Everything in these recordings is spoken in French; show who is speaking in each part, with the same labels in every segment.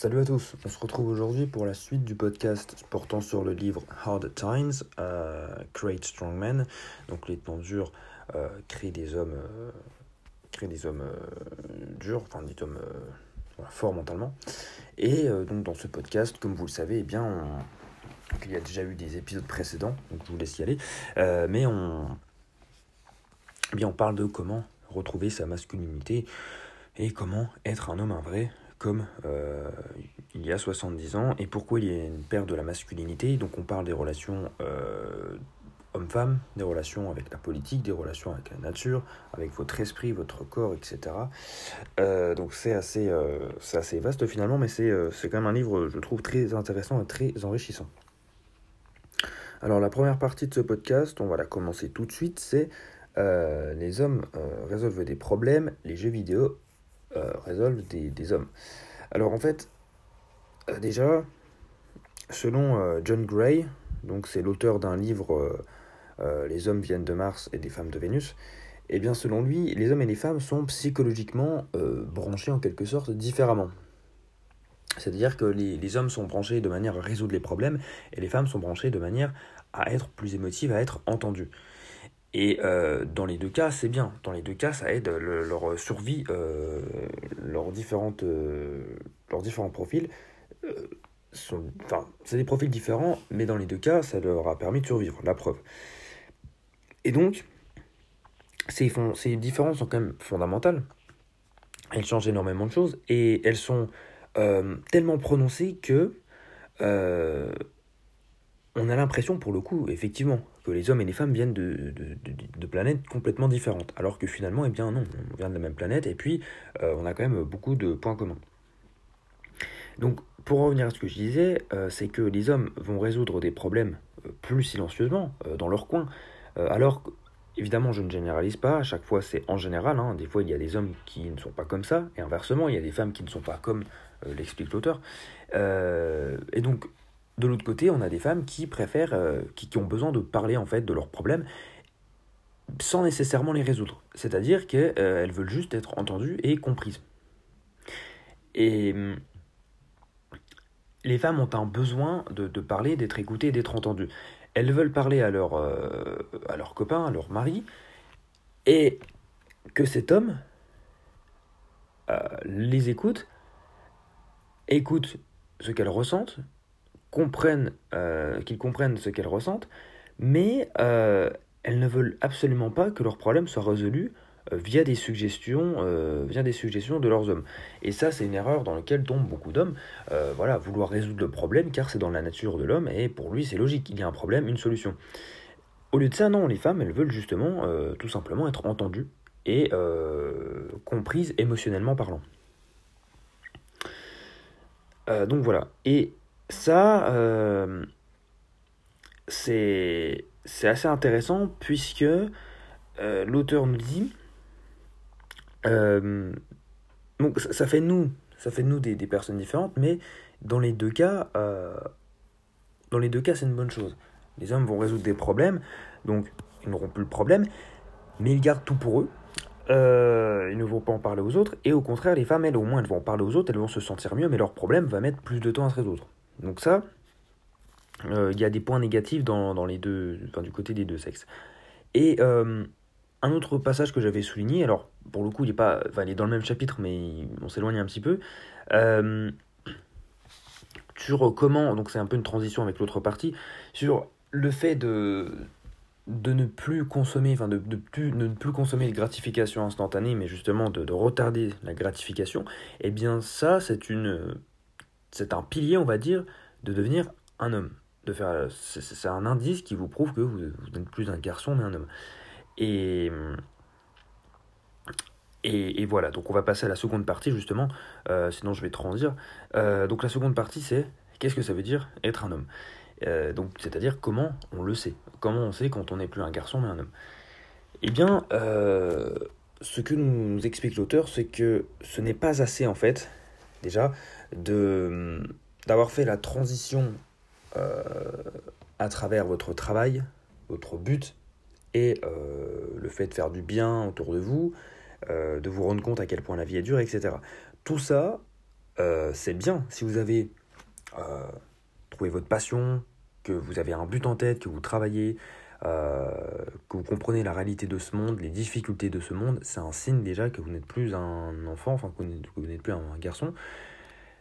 Speaker 1: Salut à tous, on se retrouve aujourd'hui pour la suite du podcast portant sur le livre Hard Times, euh, Create Strong Men, donc les temps durs, euh, créer des hommes, euh, créer des hommes durs, enfin des hommes forts mentalement. Et donc dans ce podcast, comme vous le savez, eh bien, il y a déjà eu des épisodes précédents, donc je vous laisse y aller, mais on, eh bien, on parle de comment retrouver sa masculinité et comment être un homme un vrai comme euh, il y a 70 ans et pourquoi il y a une perte de la masculinité? Donc on parle des relations euh, homme-femme, des relations avec la politique, des relations avec la nature, avec votre esprit, votre corps, etc. Euh, donc c'est assez, assez vaste finalement, mais c'est quand même un livre, je trouve, très intéressant et très enrichissant. Alors la première partie de ce podcast, on va la commencer tout de suite, c'est les hommes résolvent des problèmes, les jeux vidéo euh, résolvent des, hommes. Alors en fait, euh, déjà, selon euh, John Gray, donc c'est l'auteur d'un livre Les hommes viennent de Mars et des femmes de Vénus, et eh bien selon lui, les hommes et les femmes sont psychologiquement branchés en quelque sorte différemment. C'est-à-dire que les, les, hommes sont branchés de manière à résoudre les problèmes et les femmes sont branchées de manière à être plus émotives, à être entendues. Et euh, dans les deux cas, c'est bien. Dans les deux cas, ça aide leur survie, euh, leurs, différentes, euh, leurs différents profils. enfin, c'est des profils différents, mais dans les deux cas, ça leur a permis de survivre, la preuve. Et donc, ces, ces différences sont quand même fondamentales. Elles changent énormément de choses et elles sont tellement prononcées que on a l'impression, pour le coup, effectivement, que les hommes et les femmes viennent de, de, planètes complètement différentes. Alors que finalement, eh bien non, on vient de la même planète et puis euh, on a quand même beaucoup de points communs. Donc, pour revenir à ce que je disais, euh, c'est que les hommes vont résoudre des problèmes euh, plus silencieusement, dans leur coin, alors Évidemment, je ne généralise pas, à chaque fois c'est en général, hein. des fois il y a des hommes qui ne sont pas comme ça, et inversement, il y a des femmes qui ne sont pas comme l'explique l'auteur. et donc, de l'autre côté, on a des femmes qui préfèrent, euh, qui, ont besoin de parler en fait de leurs problèmes sans nécessairement les résoudre. C'est-à-dire qu'elles euh, veulent juste être entendues et comprises. Et hum, les femmes ont un besoin de, parler, d'être écoutées, d'être entendues. Elles veulent parler à leur, euh, à leur copain, à leur mari, et que cet homme les écoute, écoute ce qu'elles ressentent, comprennent, euh, qu'ils comprennent ce qu'elles ressentent, mais euh, elles ne veulent absolument pas que leurs problèmes soient résolus euh, via des suggestions, via des suggestions de leurs hommes. Et ça, c'est une erreur dans laquelle tombent beaucoup d'hommes. voilà, vouloir résoudre le problème, car c'est dans la nature de l'homme, et pour lui, c'est logique. Il y a un problème, une solution. Au lieu de ça, non, les femmes, elles veulent justement, tout simplement, être entendues et comprises émotionnellement parlant. donc voilà. Et ça, euh, c'est assez intéressant puisque euh, l'auteur nous dit, euh, donc ça, fait nous, ça fait nous des, des, personnes différentes, mais dans les deux cas, dans les deux cas, c'est une bonne chose. Les hommes vont résoudre des problèmes, donc ils n'auront plus le problème, mais ils gardent tout pour eux. ils ne vont pas en parler aux autres, et au contraire, les femmes, elles, au moins, elles vont en parler aux autres, elles vont se sentir mieux, mais leur problème va mettre plus de temps à se résoudre. Donc ça, euh, il y a des points négatifs dans, les deux, enfin, du côté des deux sexes. Et euh, un autre passage que j'avais souligné, alors pour le coup il est, pas, enfin, il est dans le même chapitre mais on s'éloigne un petit peu, euh, sur comment, donc c'est un peu une transition avec l'autre partie, sur le fait de, ne plus consommer, enfin de, ne plus consommer de gratification instantanée, mais justement de, de retarder la gratification, et eh bien ça c'est une c'est un pilier, on va dire, de devenir un homme. De faire, c'est un indice qui vous prouve que vous, n'êtes plus un garçon mais un homme. Et, voilà, donc on va passer à la seconde partie justement, euh, sinon je vais trandir. Euh, donc la seconde partie c'est qu'est-ce que ça veut dire être un homme? Euh, Donc c'est-à-dire comment on le sait, comment on sait quand on n'est plus un garçon mais un homme? Eh bien, ce que nous explique l'auteur, c'est que ce n'est pas assez en fait, déjà, de d'avoir fait la transition euh, à travers votre travail, votre but, et euh, le fait de faire du bien autour de vous, euh, de vous rendre compte à quel point la vie est dure, etc. Tout ça, c'est bien. Si vous avez trouvé votre passion, que vous avez un but en tête, que vous travaillez, que vous comprenez la réalité de ce monde, les difficultés de ce monde, c'est un signe déjà que vous n'êtes plus un enfant, enfin que vous n'êtes plus un, garçon.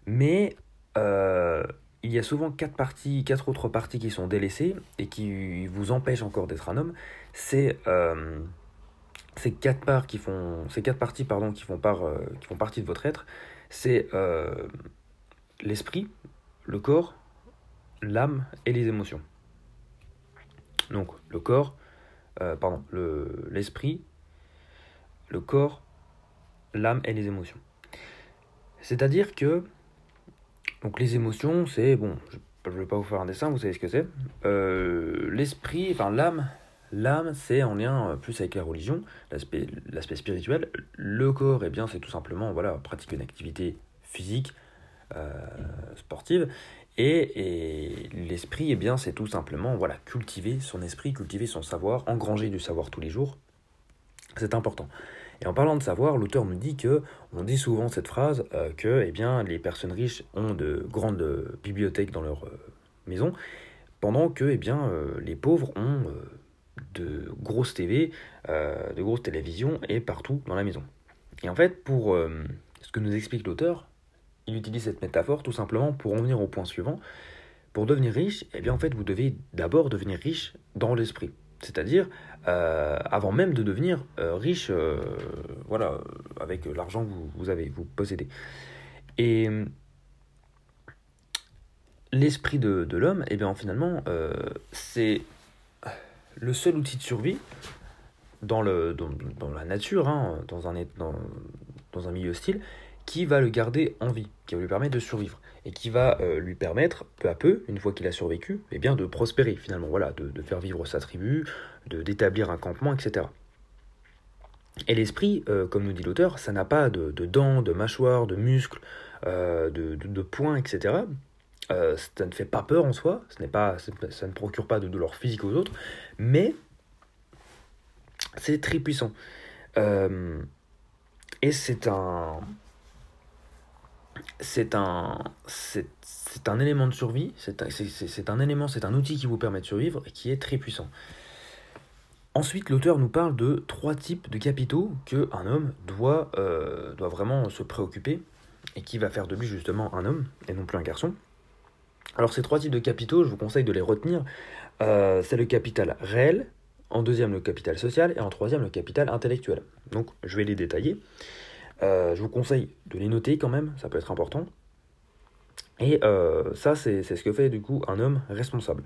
Speaker 1: Mais euh, il y a souvent quatre autres parties qui sont délaissées et qui vous empêchent encore d'être un homme. C'est euh, ces quatre parts qui font, parties pardon qui font partie de votre être. C'est l'esprit, le corps, l'âme et les émotions. Donc le corps, euh, pardon, l'esprit, le, corps, l'âme et les émotions. C'est-à-dire que donc les émotions, c'est bon, je ne vais pas vous faire un dessin, vous savez ce que c'est. Euh, l'esprit, enfin l'âme, l'âme c'est en lien plus avec la religion, l'aspect spirituel. Le corps, eh bien c'est tout simplement voilà pratiquer une activité physique, euh, sportive. Et, l'esprit, eh bien, c'est tout simplement voilà, cultiver son esprit, cultiver son savoir, engranger du savoir tous les jours. C'est important. Et en parlant de savoir, l'auteur nous dit que on dit souvent cette phrase euh, que eh les personnes riches ont de grandes bibliothèques dans leur euh, maison, pendant que eh euh, les pauvres ont de grosses TV, de grosses télévisions et partout dans la maison. Et en fait, pour ce que nous explique l'auteur, il utilise cette métaphore tout simplement pour en venir au point suivant. Pour devenir riche, eh bien en fait, vous devez d'abord devenir riche dans l'esprit. C'est-à-dire, euh, avant même de devenir euh, riche, euh, voilà, avec l'argent que vous, avez, vous possédez. Et l'esprit de, l'homme, eh bien finalement, c'est le seul outil de survie dans, la nature, hein, dans, un, dans un milieu hostile, qui va le garder en vie, qui va lui permettre de survivre, et qui va euh, lui permettre, peu à peu, une fois qu'il a survécu, eh bien, de prospérer finalement, voilà, de, faire vivre sa tribu, d'établir un campement, etc. Et l'esprit, euh, comme nous dit l'auteur, ça n'a pas de, dents, de mâchoires, de muscles, euh, de, de, poings, etc. ça ne fait pas peur en soi, ce pas, ça ne procure pas de douleur physique aux autres, mais c'est très puissant. et c'est un, c'est un, élément de survie, c'est un, un élément, c'est un outil qui vous permet de survivre et qui est très puissant. Ensuite, l'auteur nous parle de trois types de capitaux que un homme doit, euh, doit vraiment se préoccuper et qui va faire de lui justement un homme et non plus un garçon. Alors ces trois types de capitaux, je vous conseille de les retenir. Euh, c'est le capital réel, en deuxième le capital social et en troisième le capital intellectuel. Donc je vais les détailler. Euh, je vous conseille de les noter quand même, ça peut être important. Et euh, ça, c'est ce que fait du coup un homme responsable.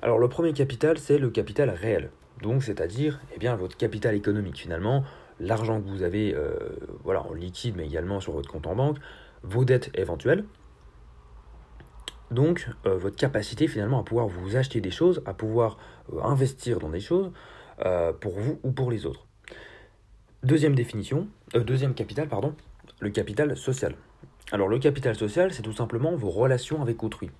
Speaker 1: Alors le premier capital, c'est le capital réel. Donc c'est-à-dire eh bien, votre capital économique finalement, l'argent que vous avez euh, voilà, en liquide mais également sur votre compte en banque, vos dettes éventuelles. Donc votre capacité finalement à pouvoir vous acheter des choses, à pouvoir investir dans des choses pour vous ou pour les autres. Deuxième définition, euh, deuxième capital, pardon, le capital social. Alors le capital social, c'est tout simplement vos relations avec autrui.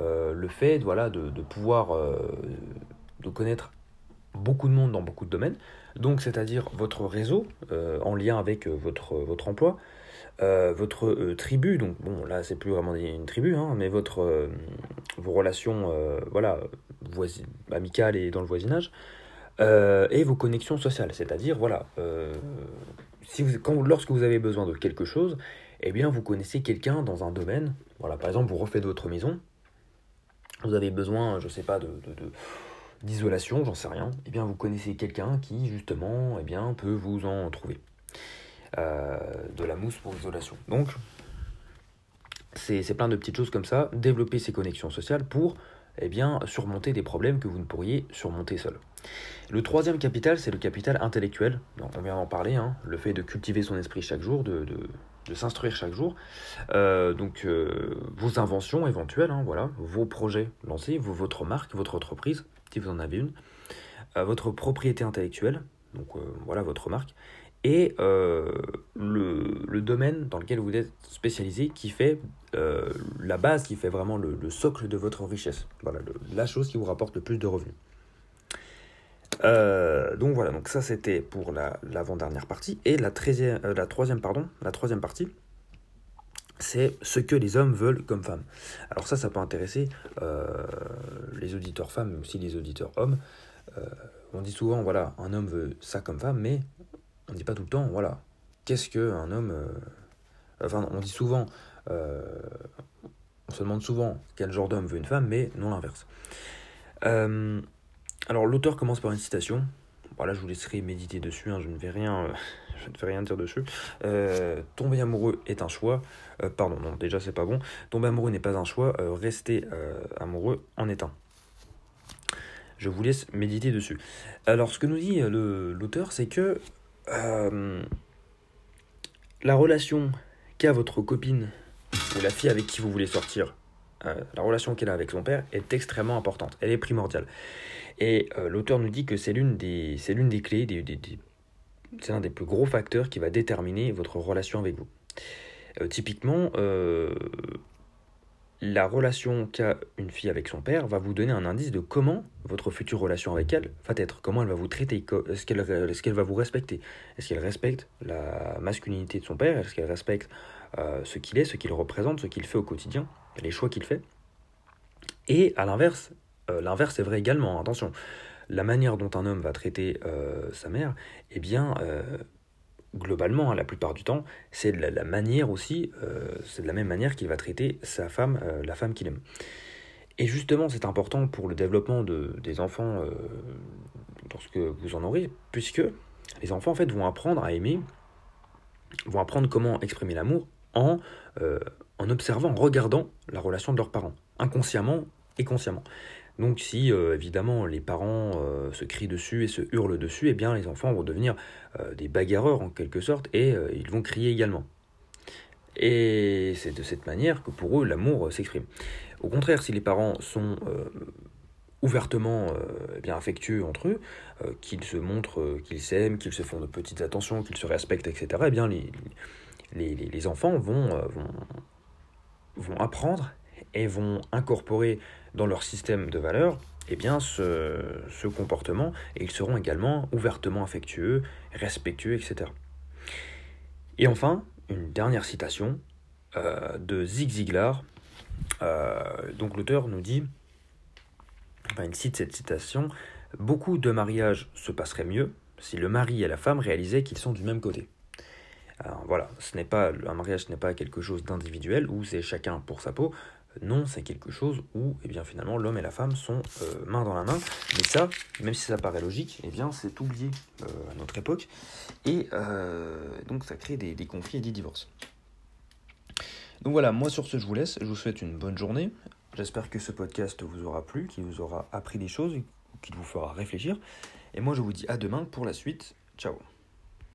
Speaker 1: Euh, le fait voilà, de, pouvoir euh, de connaître beaucoup de monde dans beaucoup de domaines, donc c'est-à-dire votre réseau en lien avec votre, emploi, votre tribu, donc bon là c'est plus vraiment une tribu, hein, mais votre, vos relations voilà, amicales et dans le voisinage, euh, et vos connexions sociales. C'est-à-dire, voilà, euh, lorsque vous avez besoin de quelque chose, eh bien, vous connaissez quelqu'un dans un domaine. Voilà, par exemple, vous refaites votre maison. Vous avez besoin, je sais pas, de, d'isolation, j'en sais rien. Eh bien, vous connaissez quelqu'un qui, justement, eh bien, peut vous en trouver. Euh, de la mousse pour isolation. Donc, c'est, c'est plein de petites choses comme ça. Développer ces connexions sociales pour eh bien, surmonter des problèmes que vous ne pourriez surmonter seul. Le troisième capital, c'est le capital intellectuel. on vient d'en parler, hein. le fait de cultiver son esprit chaque jour, de, s'instruire chaque jour. Euh, donc, euh, vos inventions éventuelles, hein, voilà, vos projets lancés, votre marque, votre entreprise, si vous en avez une, euh, votre propriété intellectuelle, donc voilà votre marque, et le, domaine dans lequel vous êtes spécialisé qui fait la base, qui fait vraiment le, socle de votre richesse. Voilà, la chose qui vous rapporte le plus de revenus. Euh, donc voilà, donc ça c'était pour l'avant-dernière partie. Et la, euh, la, troisième, pardon, la troisième partie, c'est ce que les hommes veulent comme femmes. Alors ça, ça peut intéresser euh, les auditeurs femmes, mais aussi les auditeurs hommes. On dit souvent, voilà, un homme veut ça comme femme, mais on ne dit pas tout le temps, voilà, qu'est-ce qu'un homme... Enfin, on dit souvent, on se demande souvent quel genre d'homme veut une femme, mais non l'inverse. Alors l'auteur commence par une citation. Voilà, je vous laisserai méditer dessus, hein, je ne vais rien je ne vais rien dire dessus. Euh, tomber amoureux est un choix. Euh, pardon, non, déjà c'est pas bon. Tomber amoureux n'est pas un choix. Euh, rester amoureux en est un. Je vous laisse méditer dessus. Alors, ce que nous dit l'auteur, c'est que la relation qu'a votre copine ou la fille avec qui vous voulez sortir, la relation qu'elle a avec son père est extrêmement importante. Elle est primordiale. Et l'auteur nous dit que c'est l'une des, des clés, des, des, c'est l'un des plus gros facteurs qui va déterminer votre relation avec vous. Euh, typiquement, euh, la relation qu'a une fille avec son père va vous donner un indice de comment votre future relation avec elle va être, comment elle va vous traiter, est-ce qu'elle va vous respecter, est-ce qu'elle respecte la masculinité de son père, est-ce qu'elle respecte euh, ce qu'il est, ce qu'il représente, ce qu'il fait au quotidien, les choix qu'il fait? Et à l'inverse, l'inverse est vrai également, attention la manière dont un homme va traiter euh, sa mère, eh bien, euh, globalement, hein, la plupart du temps, c'est de la, euh, même manière qu'il va traiter sa femme, la femme qu'il aime. Et justement, c'est important pour le développement de, des enfants lorsque vous en aurez, puisque les enfants en fait vont apprendre à aimer, vont apprendre comment exprimer l'amour en, en observant, en regardant la relation de leurs parents, inconsciemment et consciemment. Donc si euh, évidemment les parents euh, se crient dessus et se hurlent dessus, eh bien les enfants vont devenir euh, des bagarreurs en quelque sorte et ils vont crier également. Et c'est de cette manière que pour eux l'amour s'exprime. Au contraire, si les parents sont ouvertement eh bien affectueux entre eux, qu'ils se montrent qu'ils s'aiment, qu'ils se font de petites attentions, qu'ils se respectent, etc., eh bien les, enfants vont apprendre et vont incorporer dans leur système de valeurs eh bien, ce, ce, comportement et ils seront également ouvertement affectueux, respectueux, etc. Et enfin, une dernière citation euh, de Zig Ziglar. Euh, donc l'auteur nous dit, enfin il cite cette citation, Beaucoup de mariages se passeraient mieux si le mari et la femme réalisaient qu'ils sont du même côté. Alors, voilà, ce n'est pas un mariage, ce n'est pas quelque chose d'individuel où c'est chacun pour sa peau. Non, c'est quelque chose où, eh bien, finalement, l'homme et la femme sont euh, main dans la main. Mais ça, même si ça paraît logique, eh bien, c'est oublié euh, à notre époque. Et euh, donc, ça crée des, des, conflits et des divorces. Donc voilà, moi sur ce, je vous laisse. Je vous souhaite une bonne journée. J'espère que ce podcast vous aura plu, qu'il vous aura appris des choses, qu'il vous fera réfléchir. Et moi, je vous dis à demain pour la suite. Ciao